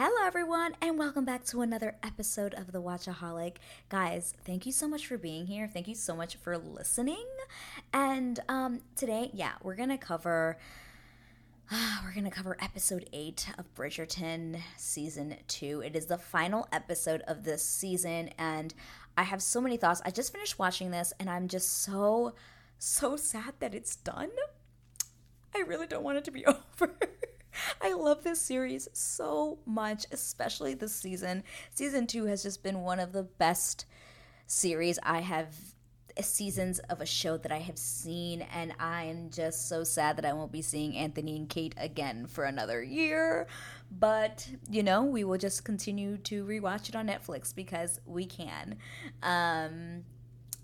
Hello, everyone, and welcome back to another episode of The Watchaholic. Guys, thank you so much for being here. Thank you so much for listening. And um, today, yeah, we're gonna cover. We're gonna cover episode eight of Bridgerton season two. It is the final episode of this season, and I have so many thoughts. I just finished watching this, and I'm just so, so sad that it's done. I really don't want it to be over. I love this series so much, especially this season. Season two has just been one of the best series I have seasons of a show that I have seen, and I'm just so sad that I won't be seeing Anthony and Kate again for another year. But you know, we will just continue to rewatch it on Netflix because we can. Um,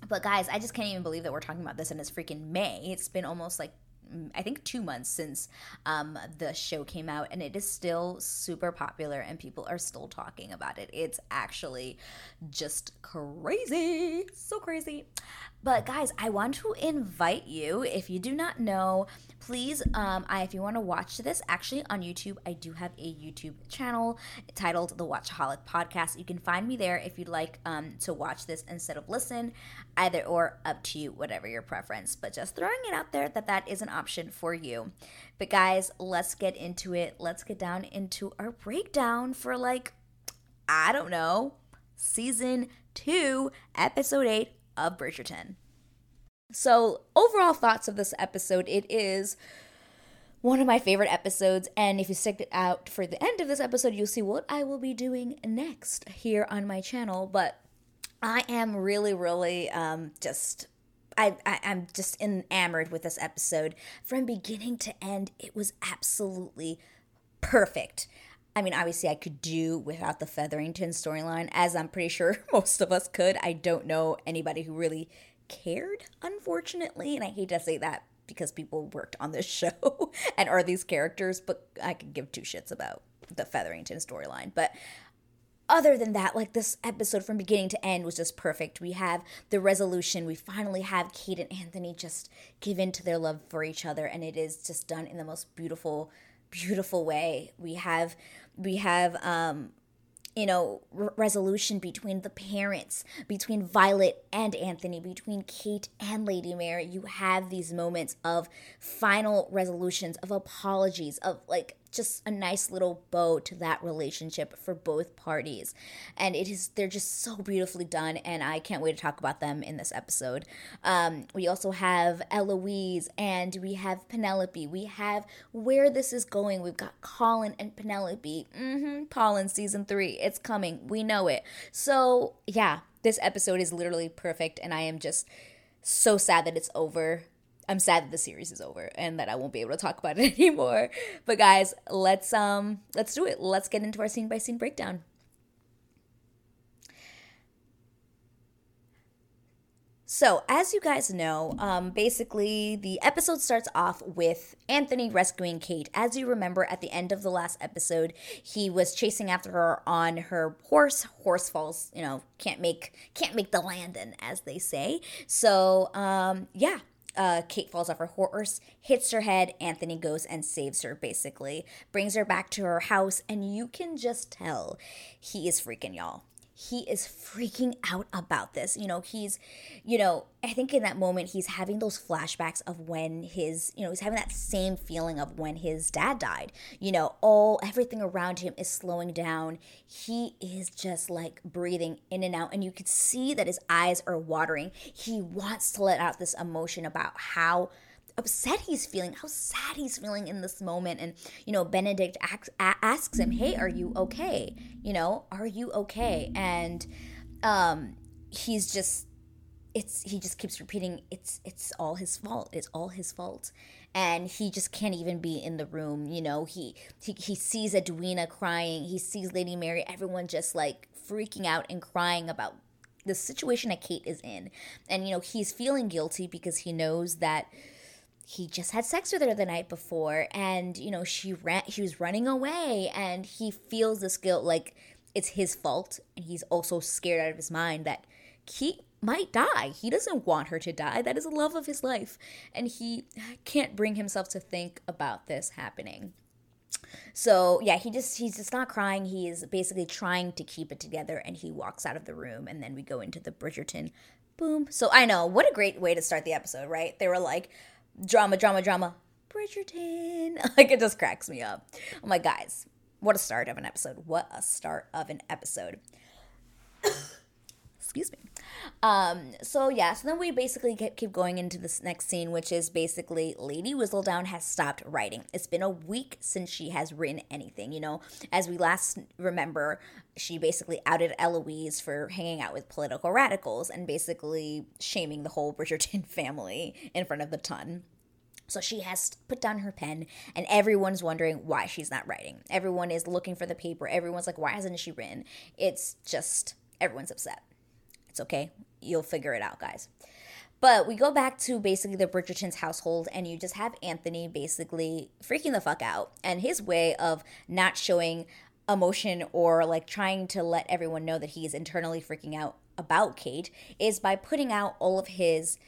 but guys, I just can't even believe that we're talking about this and it's freaking May. It's been almost like I think two months since um, the show came out, and it is still super popular, and people are still talking about it. It's actually just crazy, so crazy. But guys, I want to invite you. If you do not know, please, um, I, if you want to watch this, actually on YouTube, I do have a YouTube channel titled The Watchaholic Podcast. You can find me there if you'd like um, to watch this instead of listen, either or up to you, whatever your preference. But just throwing it out there that that is an option for you. But guys, let's get into it. Let's get down into our breakdown for like, I don't know, season two, episode eight of Bridgerton. So, overall thoughts of this episode it is one of my favorite episodes. And if you stick it out for the end of this episode, you'll see what I will be doing next here on my channel. But I am really, really um, just. I, I, am just enamored with this episode. From beginning to end, it was absolutely perfect. I mean, obviously, I could do without the Featherington storyline, as I'm pretty sure most of us could. I don't know anybody who really cared, unfortunately. And I hate to say that because people worked on this show and are these characters, but I could give two shits about the Featherington storyline. But other than that, like this episode from beginning to end was just perfect. We have the resolution. We finally have Kate and Anthony just give in to their love for each other, and it is just done in the most beautiful, beautiful way. We have we have um you know r- resolution between the parents between violet and anthony between kate and lady mary you have these moments of final resolutions of apologies of like just a nice little bow to that relationship for both parties. And it is they're just so beautifully done and I can't wait to talk about them in this episode. Um, we also have Eloise and we have Penelope. We have where this is going. We've got Colin and Penelope. Mm-hmm. Polin season three. It's coming. We know it. So yeah, this episode is literally perfect and I am just so sad that it's over I'm sad that the series is over and that I won't be able to talk about it anymore. But guys, let's um let's do it. Let's get into our scene by scene breakdown. So, as you guys know, um, basically the episode starts off with Anthony rescuing Kate. As you remember, at the end of the last episode, he was chasing after her on her horse. Horse falls, you know, can't make can't make the landing, as they say. So, um, yeah, uh, Kate falls off her horse, hits her head. Anthony goes and saves her, basically, brings her back to her house, and you can just tell he is freaking y'all he is freaking out about this. You know, he's, you know, I think in that moment he's having those flashbacks of when his, you know, he's having that same feeling of when his dad died. You know, all everything around him is slowing down. He is just like breathing in and out, and you could see that his eyes are watering. He wants to let out this emotion about how upset he's feeling, how sad he's feeling in this moment. And, you know, Benedict asks, asks him, Hey, are you okay? You know, are you okay? And um, he's just, it's, he just keeps repeating, it's, it's all his fault. It's all his fault. And he just can't even be in the room. You know, he, he, he sees Edwina crying. He sees Lady Mary, everyone just like freaking out and crying about the situation that Kate is in. And, you know, he's feeling guilty because he knows that, he just had sex with her the night before and you know she ran she was running away and he feels this guilt like it's his fault and he's also scared out of his mind that he might die he doesn't want her to die that is the love of his life and he can't bring himself to think about this happening So yeah, he just he's just not crying. He is basically trying to keep it together, and he walks out of the room, and then we go into the Bridgerton. Boom. So I know what a great way to start the episode, right? They were like drama, drama, drama. Bridgerton. Like it just cracks me up. I'm like, guys, what a start of an episode. What a start of an episode. Excuse me. Um, so yeah, so then we basically keep, going into this next scene, which is basically Lady Whistledown has stopped writing. It's been a week since she has written anything. You know, as we last remember, she basically outed Eloise for hanging out with political radicals and basically shaming the whole Bridgerton family in front of the ton. So she has put down her pen, and everyone's wondering why she's not writing. Everyone is looking for the paper. Everyone's like, why hasn't she written? It's just, everyone's upset. It's okay. You'll figure it out, guys. But we go back to basically the Bridgerton's household, and you just have Anthony basically freaking the fuck out. And his way of not showing emotion or like trying to let everyone know that he is internally freaking out about Kate is by putting out all of his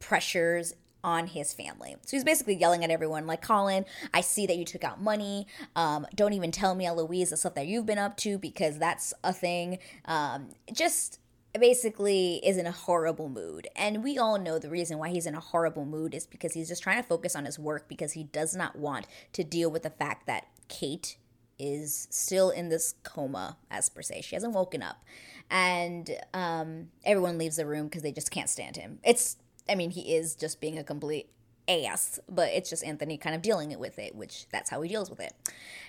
pressures on his family. So he's basically yelling at everyone, like, Colin, I see that you took out money. Um, don't even tell me, Eloise, the stuff that you've been up to because that's a thing. Um, just basically is in a horrible mood. And we all know the reason why he's in a horrible mood is because he's just trying to focus on his work because he does not want to deal with the fact that Kate is still in this coma, as per se. She hasn't woken up. And um, everyone leaves the room because they just can't stand him. It's I mean, he is just being a complete ass, but it's just Anthony kind of dealing it with it, which that's how he deals with it.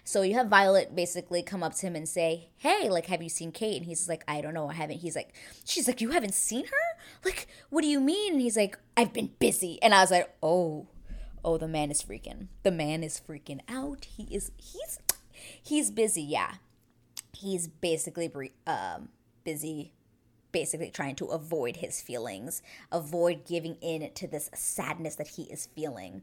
So you have Violet basically come up to him and say, "Hey, like, have you seen Kate?" And he's like, "I don't know, I haven't." He's like, "She's like, you haven't seen her? Like, what do you mean?" And he's like, "I've been busy." And I was like, "Oh, oh, the man is freaking. The man is freaking out. He is. He's he's busy. Yeah, he's basically um busy." Basically trying to avoid his feelings, avoid giving in to this sadness that he is feeling.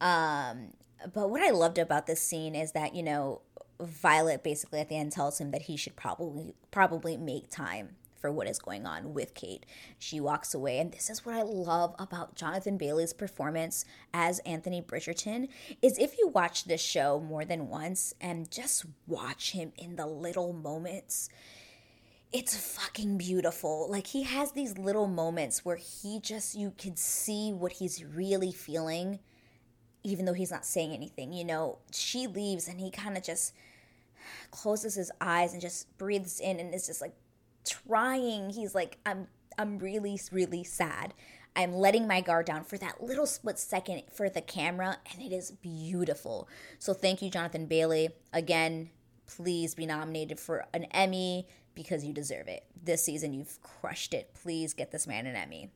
Um, but what I loved about this scene is that, you know, Violet basically at the end tells him that he should probably probably make time for what is going on with Kate. She walks away and this is what I love about Jonathan Bailey's performance as Anthony Bridgerton is if you watch this show more than once and just watch him in the little moments it's fucking beautiful. Like he has these little moments where he just you can see what he's really feeling even though he's not saying anything. You know, she leaves and he kind of just closes his eyes and just breathes in and is just like trying. He's like I'm I'm really really sad. I'm letting my guard down for that little split second for the camera and it is beautiful. So thank you Jonathan Bailey. Again, please be nominated for an Emmy because you deserve it. This season, you've crushed it. Please get this man an Emmy.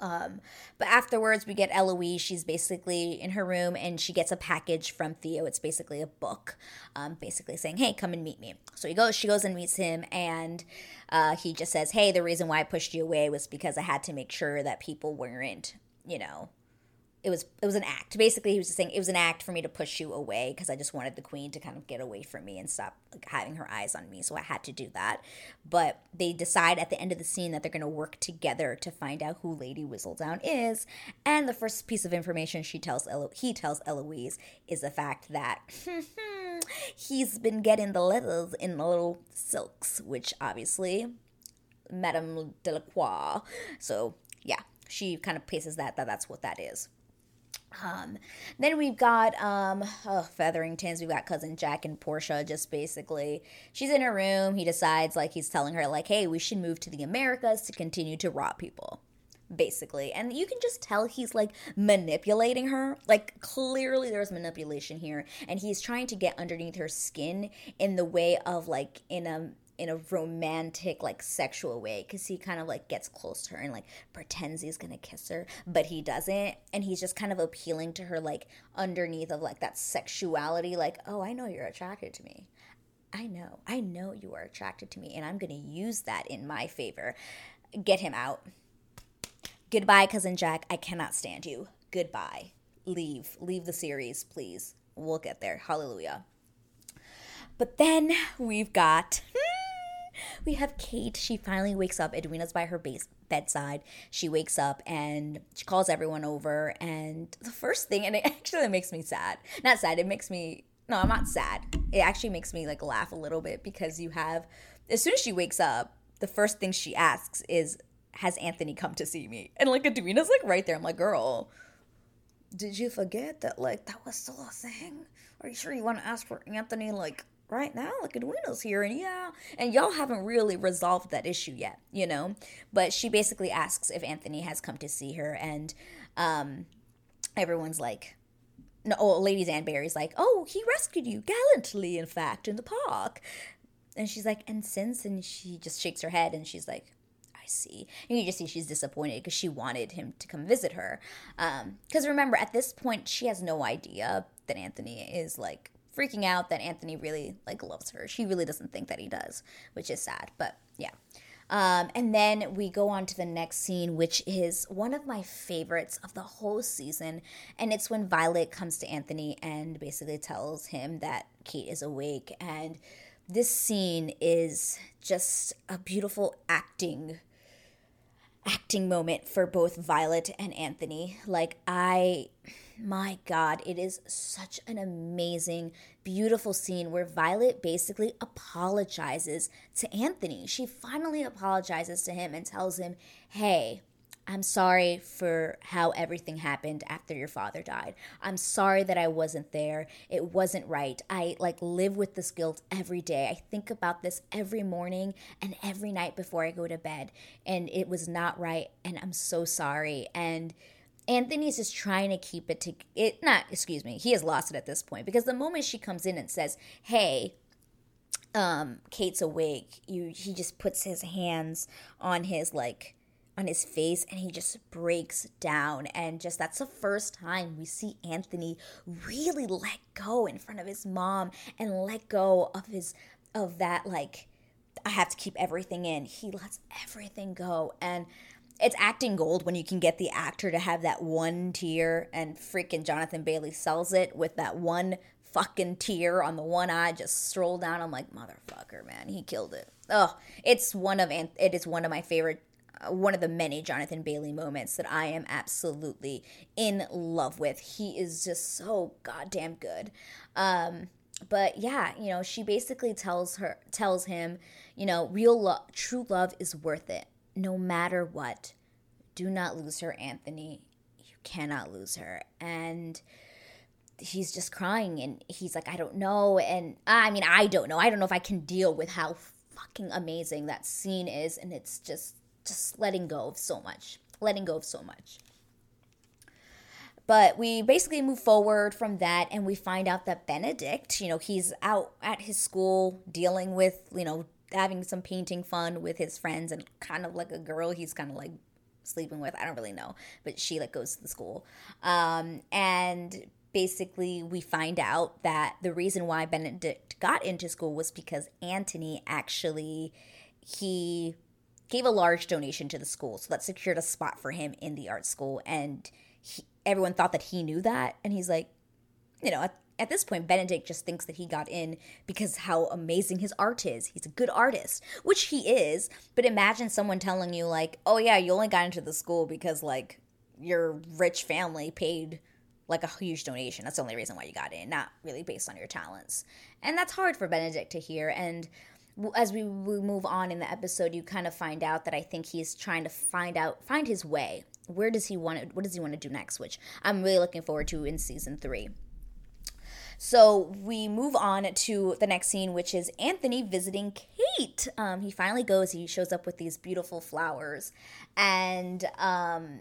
Um, but afterwards, we get Eloise. She's basically in her room and she gets a package from Theo. It's basically a book, um, basically saying, Hey, come and meet me. So he goes, she goes and meets him, and uh, he just says, Hey, the reason why I pushed you away was because I had to make sure that people weren't, you know, it was it was an act. Basically, he was just saying it was an act for me to push you away because I just wanted the queen to kind of get away from me and stop like, having her eyes on me. So I had to do that. But they decide at the end of the scene that they're going to work together to find out who Lady Whistledown is. And the first piece of information she tells Elo- he tells Eloise is the fact that he's been getting the letters in the little silks, which obviously Madame Delacroix. So yeah, she kind of places that that that's what that is. Um, then we've got um, oh, Featheringtons. We've got cousin Jack and Portia. Just basically, she's in her room. He decides like he's telling her like, "Hey, we should move to the Americas to continue to rob people." Basically, and you can just tell he's like manipulating her. Like clearly, there's manipulation here, and he's trying to get underneath her skin in the way of like in a in a romantic like sexual way because he kind of like gets close to her and like pretends he's gonna kiss her but he doesn't and he's just kind of appealing to her like underneath of like that sexuality like oh i know you're attracted to me. I know. I know you are attracted to me and i'm gonna use that in my favor. Get him out. Goodbye cousin jack. I cannot stand you. Goodbye. Leave. Leave the series please. We'll get there. Hallelujah. But then we've got we have Kate. She finally wakes up. Edwina's by her base bedside. She wakes up and she calls everyone over. And the first thing, and it actually makes me sad. Not sad, it makes me no, I'm not sad. It actually makes me like laugh a little bit because you have, as soon as she wakes up, the first thing she asks is, "Has Anthony come to see me?" And like Edwina's like right there. I'm like, girl, did you forget that like that was still a thing? Are you sure you want to ask for Anthony like right now? Like Edwina's here, and yeah, and y'all haven't really resolved that issue yet, you know. But she basically asks if Anthony has come to see her, and um, everyone's like, no, oh, Lady Danbury's like, oh, he rescued you gallantly, in fact, in the park. And she's like, and since, and she just shakes her head and she's like, I see. And you just see she's disappointed because she wanted him to come visit her. Because um, remember, at this point, she has no idea that Anthony is like freaking out that Anthony really like loves her. She really doesn't think that he does, which is sad. But yeah. Um, and then we go on to the next scene, which is one of my favorites of the whole season. And it's when Violet comes to Anthony and basically tells him that Kate is awake. And this scene is just a beautiful acting acting moment for both Violet and Anthony. Like I my God, it is such an amazing, beautiful scene where Violet basically apologizes to Anthony. She finally apologizes to him and tells him, Hey, I'm sorry for how everything happened after your father died. I'm sorry that I wasn't there. It wasn't right. I like live with this guilt every day. I think about this every morning and every night before I go to bed. And it was not right. And I'm so sorry. And Anthony's just trying to keep it to it not excuse me, he has lost it at this point because the moment she comes in and says, "Hey, um Kate's awake." You he just puts his hands on his like on his face and he just breaks down and just that's the first time we see Anthony really let go in front of his mom and let go of his of that like I have to keep everything in. He lets everything go and it's acting gold when you can get the actor to have that one tear and freaking Jonathan Bailey sells it with that one fucking tear on the one eye just stroll down. I'm like, motherfucker, man, he killed it. Oh, it's one of it is one of my favorite one of the many Jonathan Bailey moments that I am absolutely in love with. He is just so goddamn good. Um, but yeah, you know, she basically tells her tells him, you know, real love, true love is worth it no matter what. Do not lose her, Anthony. You cannot lose her. And he's just crying and he's like, I don't know. And I mean, I don't know. I don't know if I can deal with how fucking amazing that scene is. And it's just, just letting go of so much, letting go of so much. But we basically move forward from that and we find out that Benedict, you know, he's out at his school dealing with, you know, having some painting fun with his friends and kind of like a girl he's kind of like sleeping with. I don't really know, but she like goes to the school. Um, and basically we find out that the reason why Benedict got into school was because Anthony actually he gave a large donation to the school, so that secured a spot for him in the art school and he, everyone thought that he knew that and he's like you know, at this point, Benedict just thinks that he got in because how amazing his art is. He's a good artist, which he is. But imagine someone telling you, like, oh, yeah, you only got into the school because, like, your rich family paid like a huge donation. That's the only reason why you got in, not really based on your talents. And that's hard for Benedict to hear. And as we, we move on in the episode, you kind of find out that I think he's trying to find out, find his way. Where does he want what does he want to do next? Which I'm really looking forward to in season three. So we move on to the next scene, which is Anthony visiting Kate. Um, he finally goes. He shows up with these beautiful flowers, and um,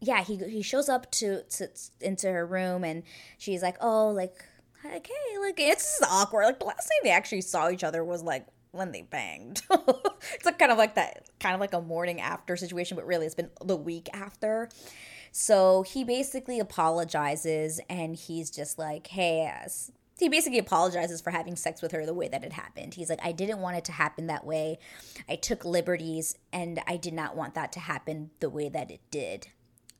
yeah, he he shows up to, to into her room, and she's like, "Oh, like, okay, like it's just awkward. Like the last time they actually saw each other was like when they banged. it's like kind of like that, kind of like a morning after situation, but really it's been the week after. So he basically apologizes and he's just like, hey, as he basically apologizes for having sex with her the way that it happened. He's like, I didn't want it to happen that way. I took liberties and I did not want that to happen the way that it did.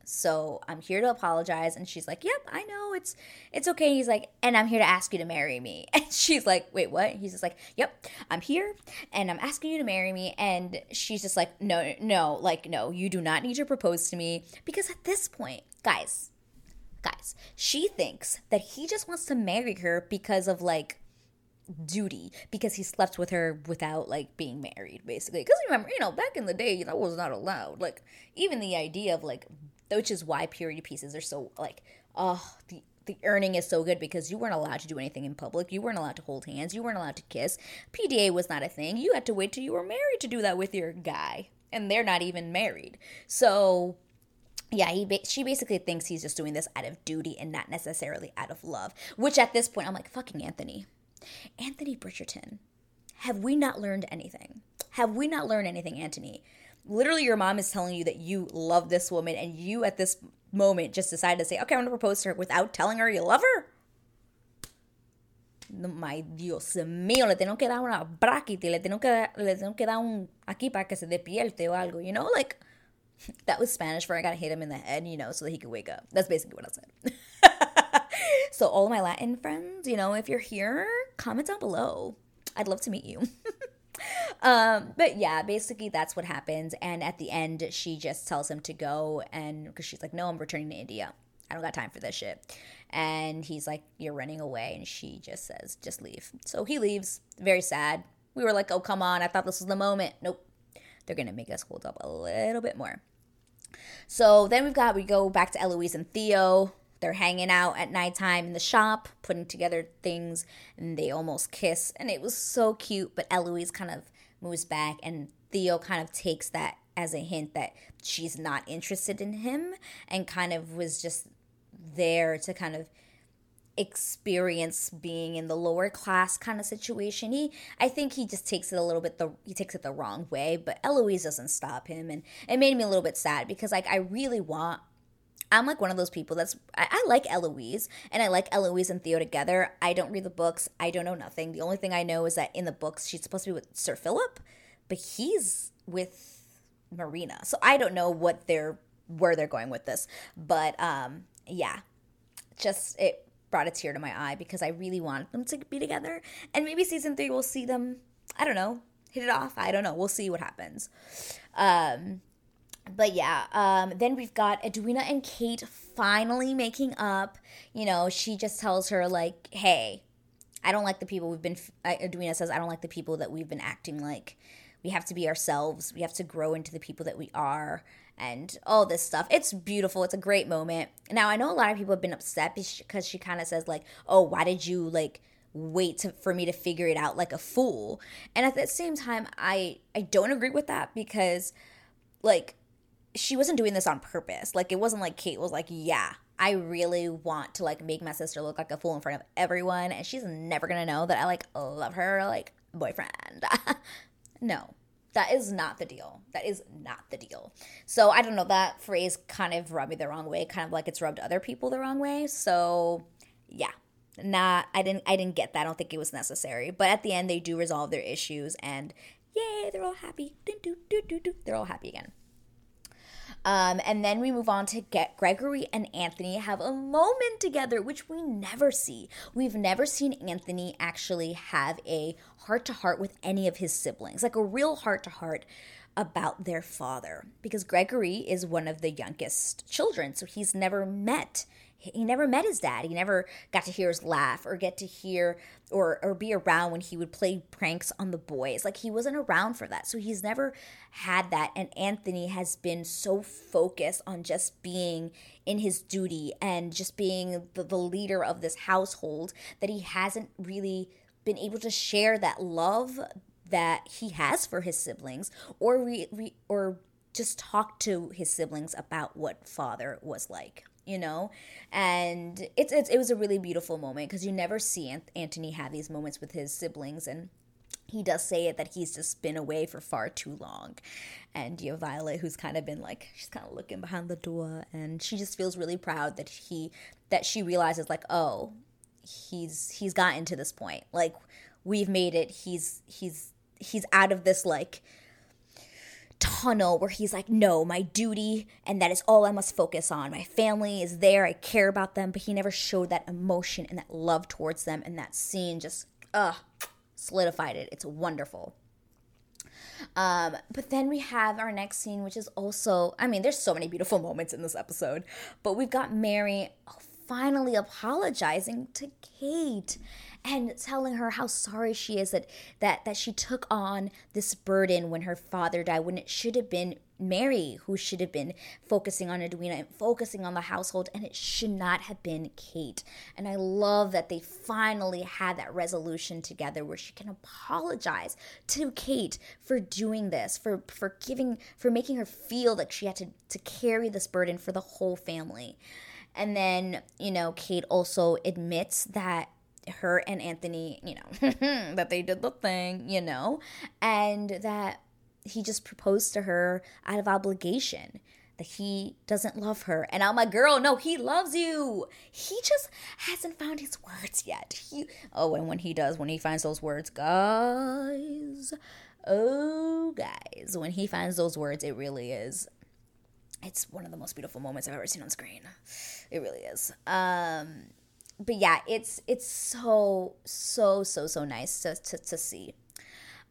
So I'm here to apologize. And she's like, Yep, I know it's it's okay. He's like, and I'm here to ask you to marry me. And she's like, Wait, what? He's just like, Yep, I'm here and I'm asking you to marry me. And she's just like, No, no, like, no, you do not need to propose to me. Because at this point, guys, guys, she thinks that he just wants to marry her because of like duty because he slept with her without like being married basically because remember you know back in the day that was not allowed like even the idea of like which is why purity pieces are so like oh the the earning is so good because you weren't allowed to do anything in public you weren't allowed to hold hands you weren't allowed to kiss pda was not a thing you had to wait till you were married to do that with your guy and they're not even married so yeah, he ba- she basically thinks he's just doing this out of duty and not necessarily out of love. Which at this point, I'm like, fucking Anthony. Anthony Bridgerton, have we not learned anything? Have we not learned anything, Anthony? Literally, your mom is telling you that you love this woman, and you at this moment just decide to say, okay, I'm gonna propose to her without telling her you love her? my Dios mío, le tengo que dar una brackety, le tengo que, le tengo que dar un aquí para que se despierte o algo, you know? Like, that was Spanish for I gotta hit him in the head, you know, so that he could wake up. That's basically what I said. So, all my Latin friends, you know, if you're here, comment down below. I'd love to meet you. um, but yeah, basically that's what happens. And at the end, she just tells him to go, and because she's like, "No, I'm returning to India. I don't got time for this shit." And he's like, "You're running away," and she just says, "Just leave." So he leaves. Very sad. We were like, "Oh, come on! I thought this was the moment." Nope. They're gonna make us hold up a little bit more. So then we've got we go back to Eloise and Theo they're hanging out at nighttime in the shop, putting together things, and they almost kiss. And it was so cute. But Eloise kind of moves back, and Theo kind of takes that as a hint that she's not interested in him and kind of was just there to kind of experience being in the lower class kind of situation. He I think he just takes it a little bit the he takes it the wrong way, but Eloise doesn't stop him and it made me a little bit sad because like I really want I'm like one of those people that's I, I, like Eloise and I like Eloise and Theo together. I don't read the books. I don't know nothing. The only thing I know is that in the books she's supposed to be with Sir Philip, but he's with Marina. So I don't know what they're where they're going with this. But um yeah. Just it brought a tear to my eye because I really want them to be together. And maybe season 3 we'll see them I don't know, hit it off. I don't know. We'll see what happens. Um but yeah, um, then we've got Edwina and Kate finally making up. You know, she just tells her, like, hey, I don't like the people we've been, Edwina says, I don't like the people that we've been acting like. We have to be ourselves. We have to grow into the people that we are and all this stuff. It's beautiful. It's a great moment. Now, I know a lot of people have been upset because she kind of says, like, oh, why did you, like, wait to, for me to figure it out like a fool? And at the same time, I, I don't agree with that because, like, she wasn't doing this on purpose. Like it wasn't like Kate was like, "Yeah, I really want to like make my sister look like a fool in front of everyone and she's never to know that I like love her like boyfriend." no. That is not the deal. That is not the deal. So I don't know. That phrase kind of rubbed me the wrong way, kind of like it's rubbed other people the wrong way. So yeah, not. I didn't. I didn't get that. I don't think it was necessary. But at the end, they do resolve their issues, and yay, they're all happy. They're all happy again. Um, and then we move on to get Gregory and Anthony have a moment together, which we never see. We've never seen Anthony actually have a heart to heart with any of his siblings, like a real heart to heart about their father. Because Gregory is one of the youngest children, so he's never met he never met his dad. He never got to hear his laugh or get to hear or or be around when he would play pranks on the boys. Like he wasn't around for that. So he's never had that and Anthony has been so focused on just being in his duty and just being the, the leader of this household that he hasn't really been able to share that love that he has for his siblings or re, re, or just talk to his siblings about what father was like you know? And it's, it's it was a really beautiful moment because you never see anthony have these moments with his siblings and he does say it that he's just been away for far too long. And you know violet who's kind of been like she's kind of looking behind the door and she just feels really proud that he that she realizes like oh he's he's gotten to this point. Like we've made it. He's he's he's out of this like tunnel where he's like, no, my duty, and that is all I must focus on. My family is there, I care about them, but he never showed that emotion and that love towards them, and that scene just, ugh, solidified it. It's wonderful. Um, but then we have our next scene, which is also, I mean, there's so many beautiful moments in this episode, but we've got Mary. Finally apologizing to Kate and telling her how sorry she is that that that she took on this burden when her father died when it should have been Mary who should have been focusing on Edwina and focusing on the household and it should not have been Kate. And I love that they finally had that resolution together where she can apologize to Kate for doing this, for for giving for making her feel like she had to to carry this burden for the whole family. And then, you know, Kate also admits that her and Anthony, you know, that they did the thing, you know, and that he just proposed to her out of obligation that he doesn't love her. And I'm like, girl, no, he loves you. He just hasn't found his words yet. He oh, and when he does, when he finds those words, guys, oh guys, when he finds those words, it really is. It's one of the most beautiful moments I've ever seen on screen. It really is. Um but yeah, it's it's so so so so nice to to, to see.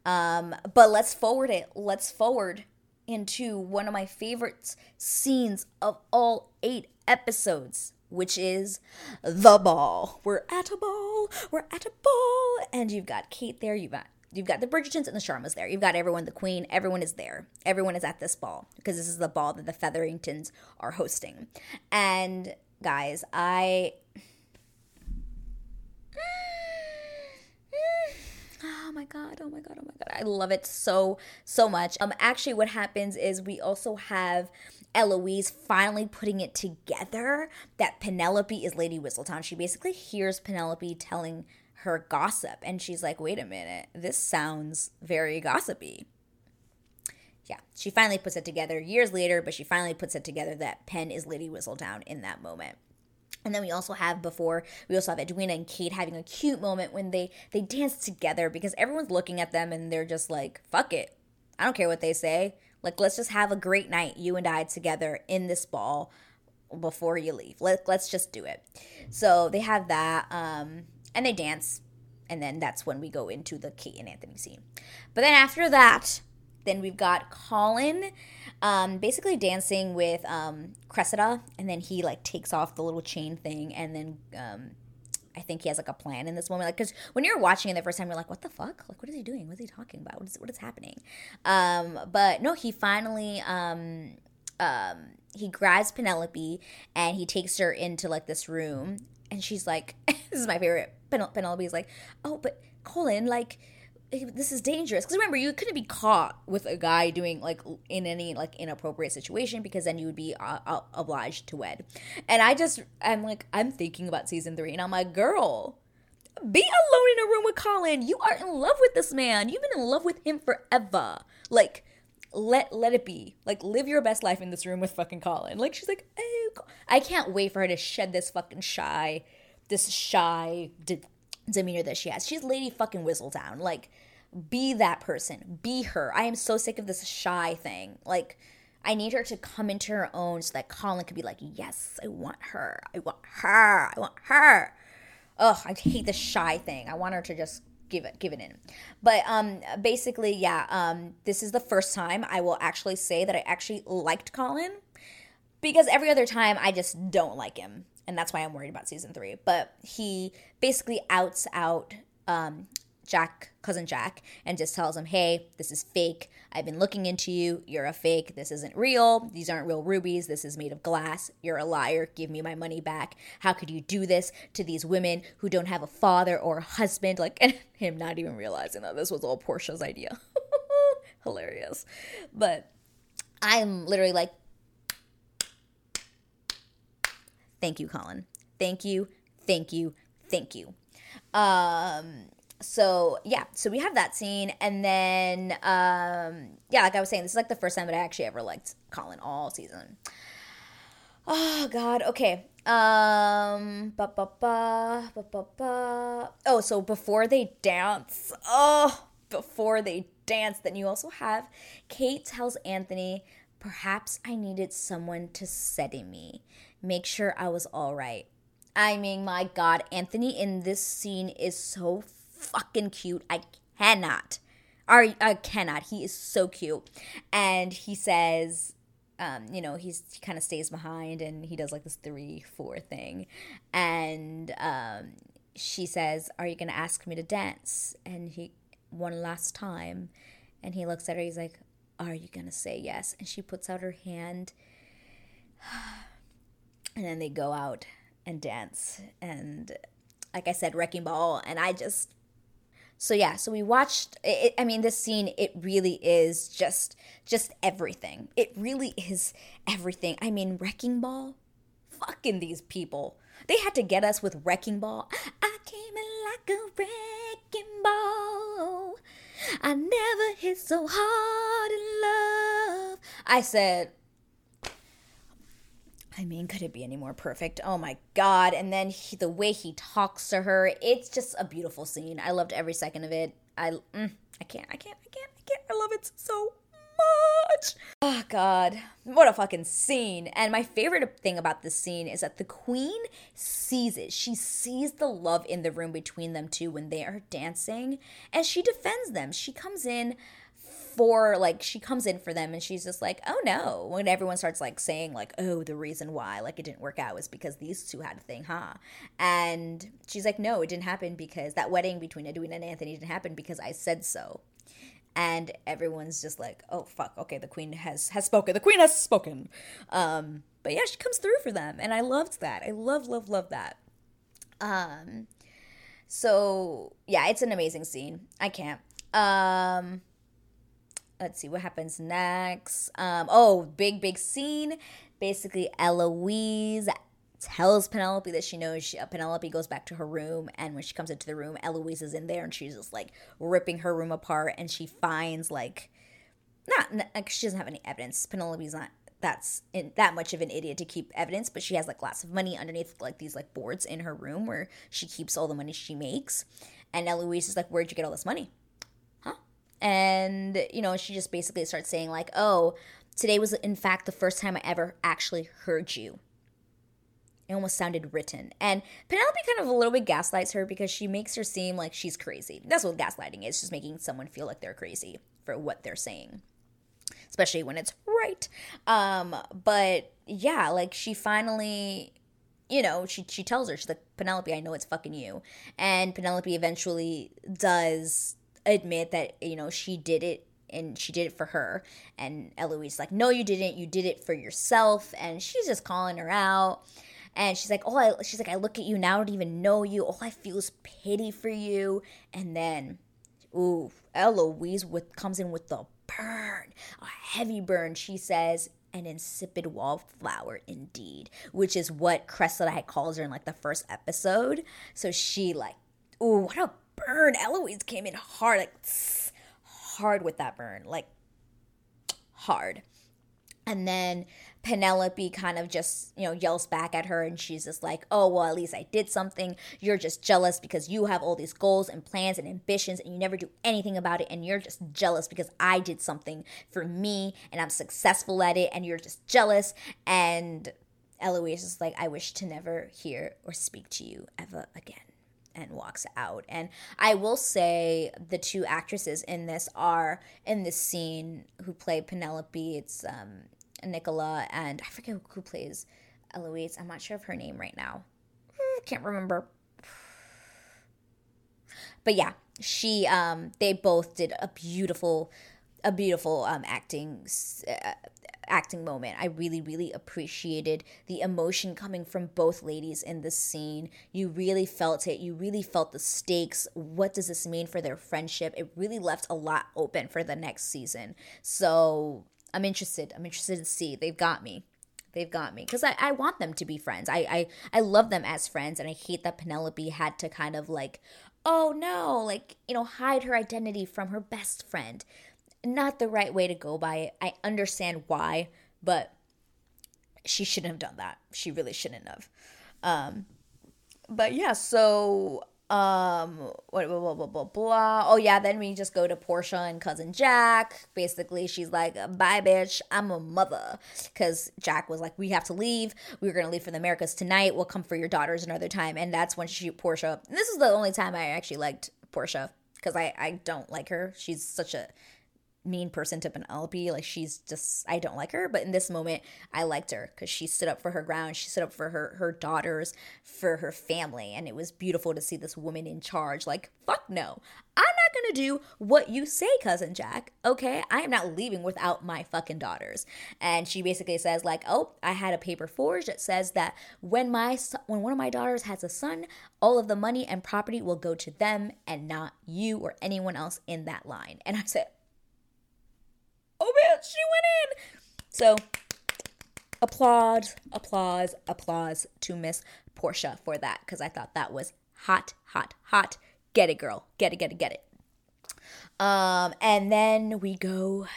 Um, but let's forward it. Let's forward into one of my favorite scenes of all eight episodes, which is the ball. We're at a ball. We're at a ball, and you've got Kate there. You've got you've got the Bridgertons and the Sharmas there. You've got everyone, the Queen. Everyone is there. Everyone is at this ball because this is the ball that the Featheringtons are hosting. And guys, I oh my god oh my god oh my god. I love it so so much. Um actually what happens is we also have eloise finally putting it together that penelope is lady whistledown she basically hears penelope telling her gossip and she's like wait a minute this sounds very gossipy. Yeah she finally puts it together years later but she finally puts it together that pen is lady whistledown in that moment and then we also have before we also have Edwina and Kate having a cute moment when they they dance together because everyone's looking at them and they're just like, "Fuck it, I don't care what they say. Like, let's just have a great night, you and I together in this ball before you leave. Let let's just do it." So they have that, um, and they dance, and then that's when we go into the Kate and Anthony scene. But then after that, then we've got Colin um, basically dancing with um, Cressida, and then he like takes off the little chain thing, and then um, I think he has like a plan in this moment. Like, because when you're watching it the first time, you're like, "What the fuck? Like, what is he doing? What is he talking about? What is what is happening?" Um, but no, he finally um, um, he grabs Penelope and he takes her into like this room, and she's like, "This is my favorite." Penelope is like, "Oh, but Colin, like." This is dangerous. Because remember you couldn't be caught with a guy doing like in any like inappropriate situation because then you would be uh, uh, obliged to wed. And i just i'm like i'm thinking about season three and i'm like girl be alone in a room with colin. You are in love with this man. You've been in love with him forever. Like let let it be. Like live your best life in this room with fucking colin. Like she's like oh, i can't wait for her to shed this fucking shy this shy de- demeanor that she has. She's lady fucking whistledown. Like be that person. Be her. I am so sick of this shy thing. Like, I need her to come into her own so that Colin could be like, yes, I want her. I want her. I want her. Ugh, I hate the shy thing. I want her to just give it give it in. But um basically, yeah, um this is the first time I will actually say that I actually liked Colin because every other time I just don't like him. And that's why I'm worried about season 3. But he basically outs out um Jack, cousin Jack, and just tells him, hey, this is fake. I've been looking into you. You're a fake. This isn't real. These aren't real rubies. This is made of glass. You're a liar. Give me my money back. How could you do this to these women who don't have a father or a husband? Like, and him not even realizing that this was all Portia's idea. Hilarious. But I'm literally like, thank you, Colin. Thank you. Thank you. Thank you. Um, so yeah, so we have that scene, and then um, yeah, like I was saying, this is like the first time that I actually ever liked Colin all season. Oh God, okay. Um, ba ba ba ba ba ba. Oh, so before they dance, oh, before they dance, then you also have Kate tells Anthony, perhaps I needed someone to steady me, make sure I was all right. I mean, my God, Anthony in this scene is so fucking cute. I cannot. I, I cannot. He is so cute. And he says, um, you know, he's he kind of stays behind and he does like this three four thing, and um, she says, "Are you gonna ask me to dance?" And he one last time, and he looks at her. He's like, "Are you gonna say yes?" And she puts out her hand, and then they go out and dance. And like I said, wrecking ball, and I just so yeah so we watched it, i mean this scene it really is just just everything. It really is everything. I mean wrecking ball fucking these people. They had to get us with wrecking ball. I came in like a wrecking ball. I never hit so hard in love. I said I mean, could it be any more perfect? Oh my god! And then he, the way he talks to her, it's just a beautiful scene. I loved every second of it. I, mm, I can't, I can't, I can't, I can't. I love it so much. Oh god, what a fucking scene! And my favorite thing about this scene is that the queen sees it. She sees the love in the room between them two when they are dancing, and she defends them. She comes in for like she comes in for them and she's just like oh no when everyone starts like saying like oh the reason why like it didn't work out was because these two had a thing huh? And she's like no it didn't happen because that wedding between edwina and anthony didn't happen because i said so. And everyone's just like oh fuck okay the queen has has spoken the queen has spoken. Um but yeah she comes through for them and i loved that. I love love love that. Um so yeah it's an amazing scene. I can't. Um let's see what happens next. Um, oh, big, big scene. Basically, Eloise tells Penelope that she knows she, uh, Penelope goes back to her room, and when she comes into the room, Eloise is in there, and she's just like ripping her room apart, and she finds like not like she doesn't have any evidence. Penelope's not that's in, that much of an idiot to keep evidence, but she has like lots of money underneath like these like boards in her room where she keeps all the money she makes. And Eloise is like, "Where'd you get all this money?" And you know she just basically starts saying like oh today was in fact the first time i ever actually heard you. It almost sounded written. And penelope kind of a little bit gaslights her because she makes her seem like she's crazy. That's what gaslighting is just making someone feel like they're crazy for what they're saying especially when it's right. Um but yeah like she finally you know, she she tells her she's like Penelope, I know it's fucking you, and Penelope eventually does admit that you know she did it and she did it for her. And eloise like no you didn't. You did it for yourself. And she's just calling her out. And she's like oh I, she's like i look at you now. I don't even know you. All i feel is pity for you. And then ooh eloise with comes in with the burn a heavy burn she says an insipid wallflower indeed which is what cressida calls her in like the first episode. So she like ooh what a burn. Eloise came in hard, like hard with that burn, like hard. And then Penelope kind of just, you know, yells back at her and she's just like, oh, well, at least I did something. You're just jealous because you have all these goals and plans and ambitions and you never do anything about it. And you're just jealous because I did something for me and I'm successful at it and you're just jealous. And Eloise is like, I wish to never hear or speak to you ever again and walks out. And I will say the two actresses in this are in this scene who play Penelope. It's um, Nicola and I forget who plays Eloise. I'm not sure of her name right now. Can't remember. But yeah, she um they both did a beautiful a beautiful um acting uh, acting moment. I really, really appreciated the emotion coming from both ladies in this scene. You really felt it. You really felt the stakes. What does this mean for their friendship? It really left a lot open for the next season. So I'm interested. I'm interested to see. They've got me. They've got me because I, I want them to be friends. I, I I love them as friends, and I hate that Penelope had to kind of like, oh no, like you know, hide her identity from her best friend not the right way to go by it. I understand why, but she shouldn't have done that. She really shouldn't have. Um, but yeah, so um, what blah, blah blah blah blah. Oh yeah, then we just go to Portia and cousin Jack. Basically, she's like, "Bye, bitch. I'm a mother." Because Jack was like, "We have to leave. We are gonna leave for the Americas tonight. We'll come for your daughters another time." And that's when she Portia. This is the only time I actually liked Portia because I I don't like her. She's such a mean person to Penelope. Like she's just I don't like her, but in this moment I liked her cuz she stood up for her ground. She stood up for her her daughters, for her family, and it was beautiful to see this woman in charge. Like fuck no. I'm not to do what you say, cousin Jack. Okay? I am not leaving without my fucking daughters. And she basically says like, "Oh, I had a paper forged that says that when my when one of my daughters has a son, all of the money and property will go to them and not you or anyone else in that line." And I said, oh man, she went in. So applause, applause, applause to Miss Portia for that because I thought that was hot, hot, hot. Get it, girl. Get it, get it, get it. Um, and then we go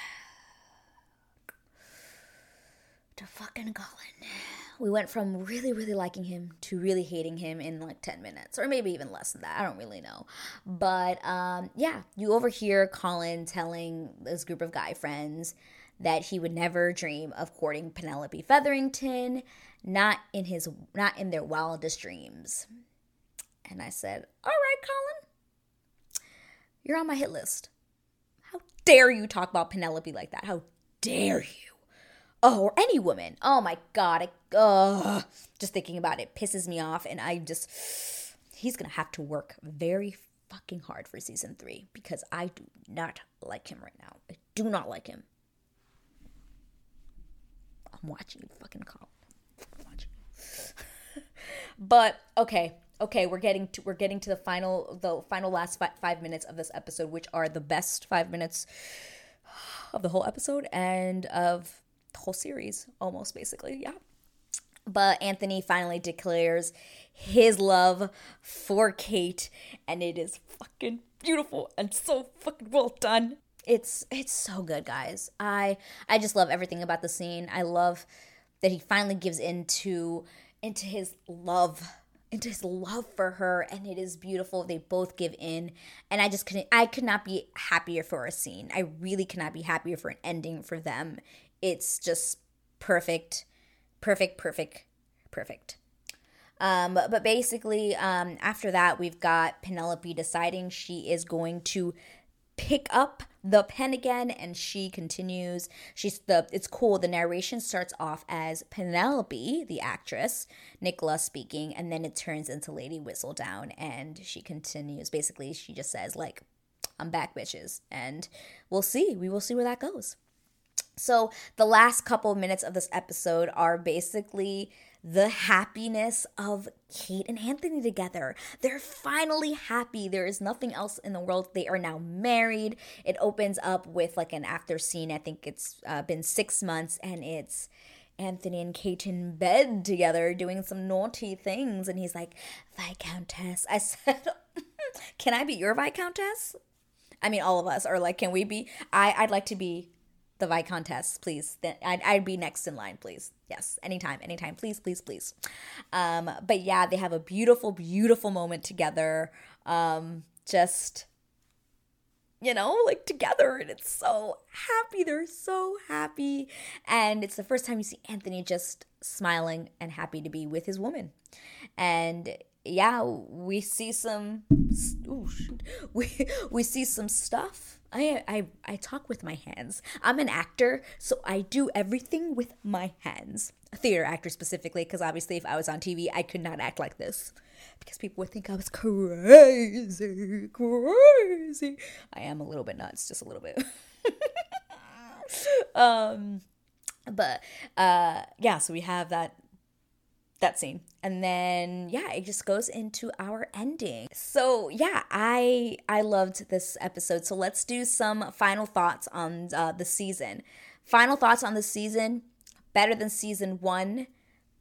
to fucking Colin. We went from really, really liking him to really hating him in like 10 minutes, or maybe even less than that. I don't really know. But um, yeah, you overhear Colin telling this group of guy friends that he would never dream of courting Penelope Featherington, not in his not in their wildest dreams. And I said, "All right, Colin. You're on my hit list. How dare you talk about Penelope like that? How dare you?" Oh, or any woman. Oh my god, I, just thinking about it pisses me off, and I just he's gonna have to work very fucking hard for season three because I do not like him right now. I do not like him. I'm watching you, fucking call. watching. but okay, okay, we're getting to we're getting to the final the final last fi- five minutes of this episode, which are the best five minutes of the whole episode and of whole series, almost basically. Yeah. But Anthony finally declares his love for Kate, and it is fucking beautiful and so fucking well done. It's it's so good, guys. I I just love everything about the scene. I love that he finally gives into into his love into his love for her and it is beautiful they both give in and i just couldn't i could not be happier for a scene i really cannot be happier for an ending for them it's just perfect, perfect, perfect, perfect. Um, but basically, um, after that, we've got Penelope deciding she is going to pick up the pen again and she continues. She's the it's cool. The narration starts off as penelope the actress nicola speaking and then it turns into lady whistledown and she continues. Basically she just says like i'm back bitches and we'll see. We will see where that goes so, the last couple of minutes of this episode are basically the happiness of Kate and Anthony together. They're finally happy. There is nothing else in the world. They are now married. It opens up with like an after scene. I think it's uh, been six months and it's Anthony and Kate in bed together doing some naughty things. And he's like, Viscountess. I said, Can I be your Viscountess? I mean, all of us are like, Can we be? I, I'd like to be the Viscountess, please. I'd, I'd be next in line, please. Yes, anytime, anytime, please, please, please. Um, but yeah, they have a beautiful, beautiful moment together. Um, just, you know, like together, and it's so happy. They're so happy, and it's the first time you see Anthony just smiling and happy to be with his woman, and yeah, we see some. Ooh, we we see some stuff I, I I talk with my hands. I'm an actor, so I do everything with my hands. A theater actor specifically, because obviously, if I was on TV, I could not act like this because people would think I was crazy, crazy. I am a little bit nuts, just a little bit. um, but uh, yeah, so we have that that scene. And then yeah it just goes into our ending. So yeah i i loved this episode. So let's do some final thoughts on uh, the season. Final thoughts on the season better than season one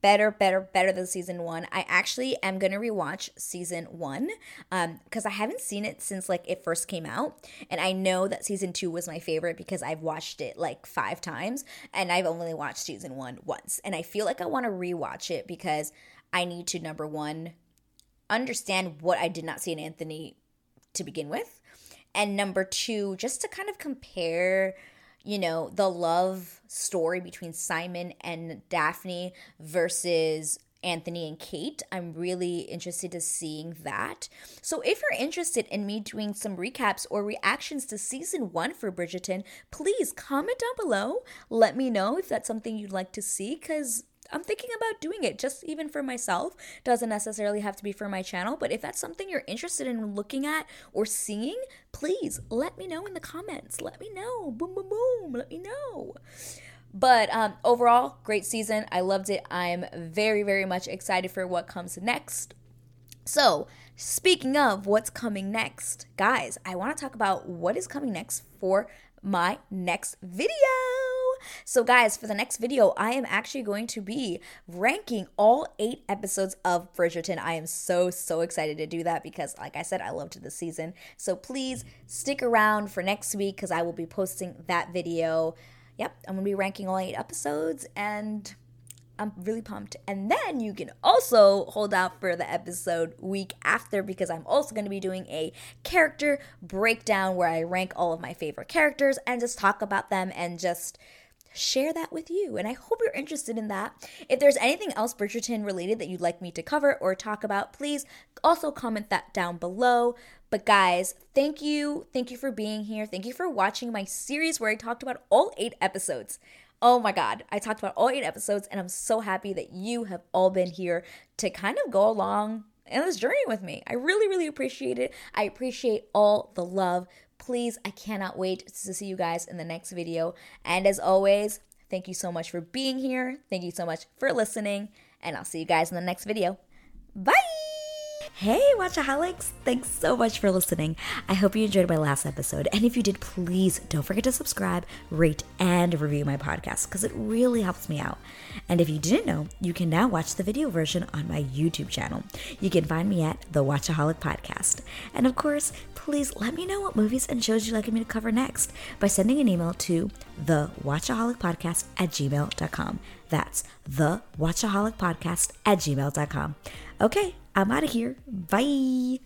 better, better, better than season one. I actually am gonna rewatch season one because um, I haven't seen it since like it first came out, and I know that season two was my favorite because I've watched it like five times, and I've only watched season one once, and I feel like I want to rewatch it because I need to number one understand what I did not see in Anthony to begin with, and number two just to kind of compare you know, the love story between Simon and Daphne versus Anthony and Kate. I'm really interested to seeing that. So if you're interested in me doing some recaps or reactions to season one for Bridgerton, please comment down below. Let me know if that's something you'd like to see because I'm thinking about doing it just even for myself. Doesn't necessarily have to be for my channel, but if that's something you're interested in looking at or seeing, please let me know in the comments. Let me know. Boom, boom, boom. Let me know. But um, overall, great season. I loved it. I'm very, very much excited for what comes next. So, speaking of what's coming next, guys, I want to talk about what is coming next for my next video. So, guys, for the next video, I am actually going to be ranking all eight episodes of Bridgerton. I am so, so excited to do that because, like I said, I loved the season. So, please stick around for next week because I will be posting that video. Yep, I'm to be ranking all eight episodes and. I'm really pumped. And then you can also hold out for the episode week after because I'm also going to be doing a character breakdown where I rank all of my favorite characters and just talk about them and just share that with you. And I hope you're interested in that. If there's anything else Bridgerton related that you'd like me to cover or talk about, please also comment that down below. But guys, thank you. Thank you for being here. Thank you for watching my series where I talked about all eight episodes. Oh my God, I talked about all eight episodes, and I'm so happy that you have all been here to kind of go along in this journey with me. I really, really appreciate it. I appreciate all the love. Please, I cannot wait to see you guys in the next video. And as always, thank you so much for being here. Thank you so much for listening. And I'll see you guys in the next video. Bye! Hey, Watchaholics! Thanks so much for listening. I hope you enjoyed my last episode. And if you did, please don't forget to subscribe, rate, and review my podcast because it really helps me out. And if you didn't know, you can now watch the video version on my YouTube channel. You can find me at The Watchaholic Podcast. And of course, please let me know what movies and shows you'd like me to cover next by sending an email to the Watchaholic Podcast at gmail.com. That's the Watchaholic Podcast at gmail.com. Okay, I'm out of here. Bye.